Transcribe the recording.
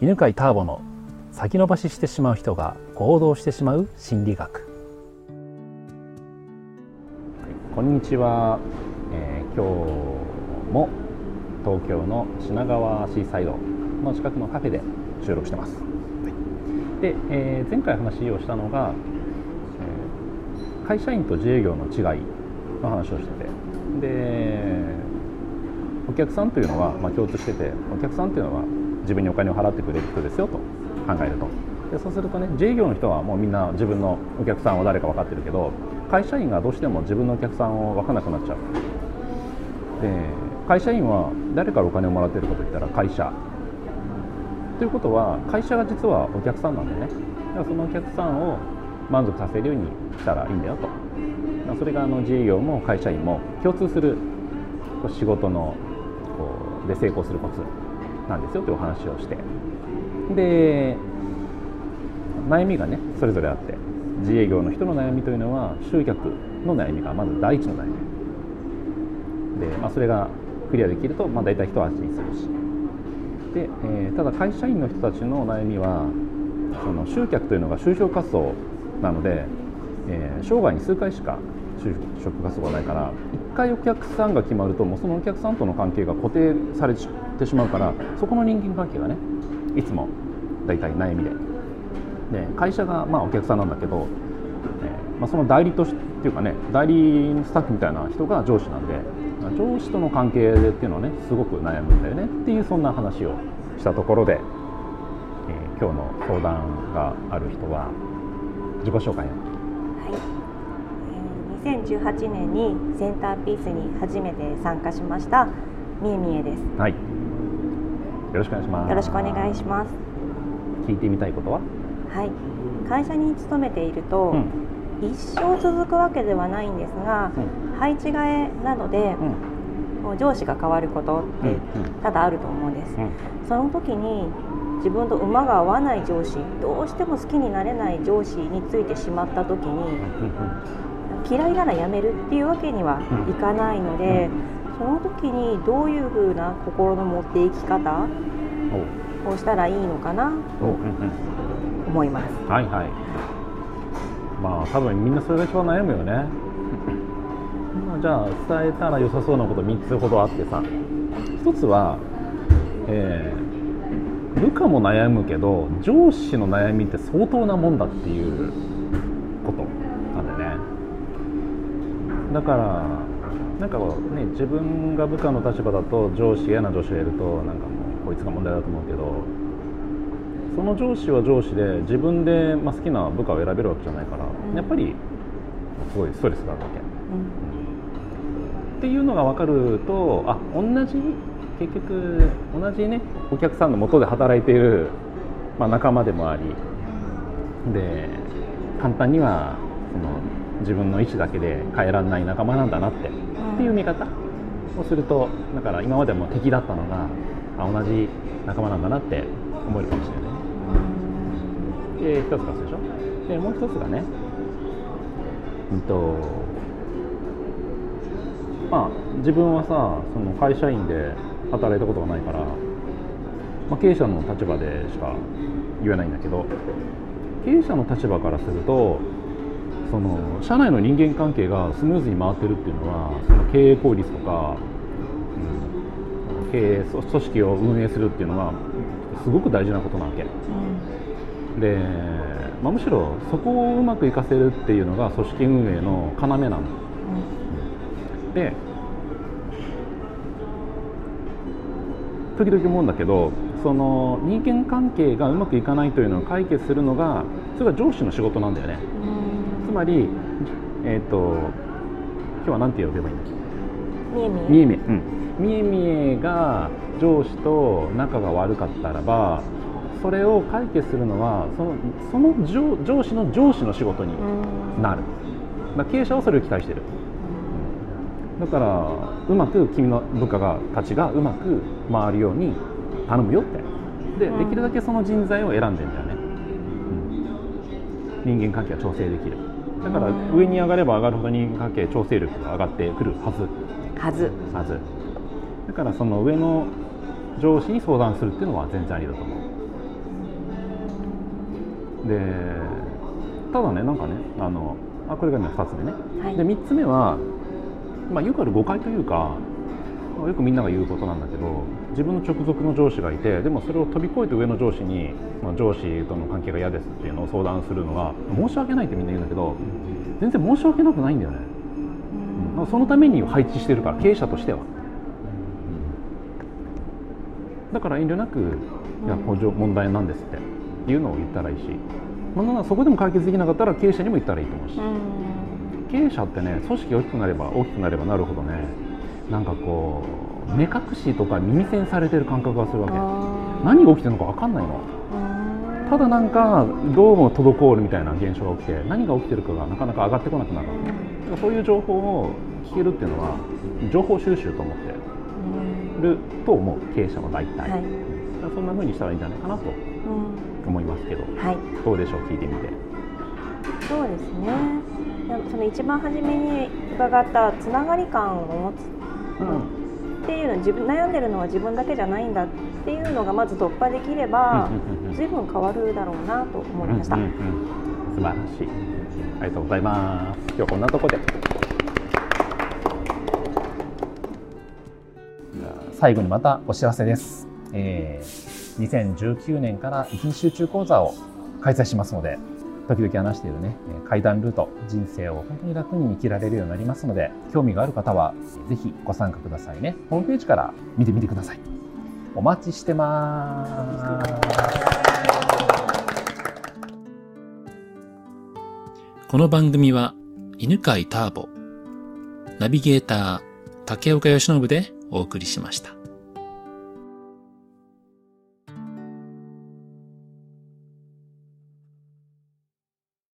犬飼ターボの先延ばししてしまう人が行動してしまう心理学。こんにちは、えー、今日も東京の品川シーサイドの近くのカフェで収録してます、はい、で、えー、前回話をしたのが、えー、会社員と自営業の違いの話をしてて。でお客さんというのは、まあ、共通しててお客さんというのは自分にお金を払ってくれる人ですよと考えると。でそうするとね自営業の人はもうみんな自分のお客さんは誰か分かってるけど会社員がどうしても自分のお客さんを分かなくなっちゃう。で会社員は誰からお金をもらってるかといったら会社。ということは会社が実はお客さんなんでね。だからそのお客さんを満足させるようにしたらいいんだよと。それがあの自営業も会社員も共通する仕事のこうで成功するコツ。なんですよというお話をして。で悩みがねそれぞれあって。自営業の人の悩みというのは集客の悩みがまず第一の悩み。で、まあ、それがクリアできると、まあ、大体人は安心するし。で、えー、ただ会社員の人たちの悩みはその集客というのが就職活動なので、えー、生涯に数回しか就職活動がないから1回お客さんが決まるともうそのお客さんとの関係が固定されてしまうからそこの人間関係がねいつも大体悩みでで会社がまあお客さんなんだけど、えーまあ、その代理としてっていうかね代理スタッフみたいな人が上司なんで上司との関係でっていうのはねすごく悩むんだよねっていうそんな話をしたところで、えー、今日の相談がある人は自己紹介を。はい2018年にセンターピースに初めて参加しましたみえみえです。はい。よろしくお願いします。よろしくお願いします。聞いてみたいことは？はい。会社に勤めていると、うん、一生続くわけではないんですが、うん、配置換えなどで、うん、上司が変わることって多々あると思うんです。その時に自分と馬が合わない上司どうしても好きになれない上司についてしまった時に嫌いならやめるっていうわけにはいかないので、その時にどういうふうな心の持っていき方をしたらいいのかな？と思います。はいはい。まあ多分みんなそれが一番悩むよね。まあ、じゃあ伝えたら良さそうなこと3つほどあってさ1つは、えー、部下も悩むけど上司の悩みって相当なもんだっていうことだからなんかね自分が部下の立場だと上司嫌な上司がいるとなんかもうこいつが問題だと思うけどその上司は上司で自分で、まあ、好きな部下を選べるわけじゃないから、うん、やっぱりすごいストレスがあるわけ、うん、っていうのが分かるとあ同じ結局同じねお客さんのもとで働いている、まあ、仲間でもあり。で簡単にはその自分の意思だけで変えられない仲間なんだなって、っていう見方をするとだから今までも敵だったのがあ同じ仲間なんだなって思えるかもしれない。で一つがそうでしょ？でもう一つがねうんとまあ自分はさその会社員で働いたことがないから、まあ、経営者の立場でしか言えないんだけど経営者の立場からするとその社内の人間関係がスムーズに回ってるっていうのはその経営効率とか、うん、経営組織を運営するっていうのはすごく大事なことなわけ、うん、で、まあ、むしろそこをうまくいかせるっていうのが組織運営の要なの、うん、で時々思うんだけどその人間関係がうまくいかないというのを解決するのがそれが上司の仕事なんだよね、つまり、えーと、今日は何て呼べばいいんだ？っけみえ。みえうん。みえみえが上司と仲が悪かったらばそれを解決するのはそのその上上司の上司の仕事になる、だ経営者はそれを期待してる、だからうまく君の部下がたちがうまく回るように頼むよって。でできるだけその人材を選んでんだよね、うん、人間関係は調整できるだから上に上がれば上がるほど人間関係調整力が上がってくるはず。はず。はず。だからその上の上司に相談するっていうのは全然ありだと思う。でただねなんかねあのあこれが今2つ目ね、はい、で3つ目は、まあ、よくある誤解というかよくみんなが言うことなんだけど自分の直属の上司がいてでもそれを飛び越えて上の上司に、まあ、上司との関係が嫌ですっていうのを相談するのは申し訳ないってみんな言うんだけど全然申し訳なくないんだよね、うん、そのために配置してるから経営者としては、だから遠慮なく「いや補助問題なんです」っていうのを言ったらいいし、まあ、そこでも解決できなかったら経営者にも言ったらいいと思うし、経営者ってね組織が大きくなれば大きくなればなるほどねなんかこう目隠しとか耳栓されてる感覚がするわけ。何が起きてるのか分かんないの。ただなんかどうも滞るみたいな現象が起きて何が起きてるかがなかなか上がってこなくなる。そういう情報を聞けるっていうのは情報収集と思ってると思う。経営者は大体、はい、そんなふうにしたらいいんじゃないかなと思いますけど、はい、どうでしょう？聞いてみて。そうですね。その一番初めに伺ったつながり感を持つ、うん、っていうの自分悩んでるのは自分だけじゃないんだっていうのがまず突破できれば、随分変わるだろうなと思いました、うんうんうん、素晴らしい。ありがとうございます。今日こんなとこで。最後にまたお知らせです。えー、2019年から一日集中講座を開催しますので、時々話しているね、階段ルート、人生を本当に楽に生きられるようになりますので、興味がある方は、ぜひご参加くださいね。ホームページから見てみてください。お待ちしてます。この番組は、犬飼ターボ、ナビゲーター、竹岡由伸でお送りしました。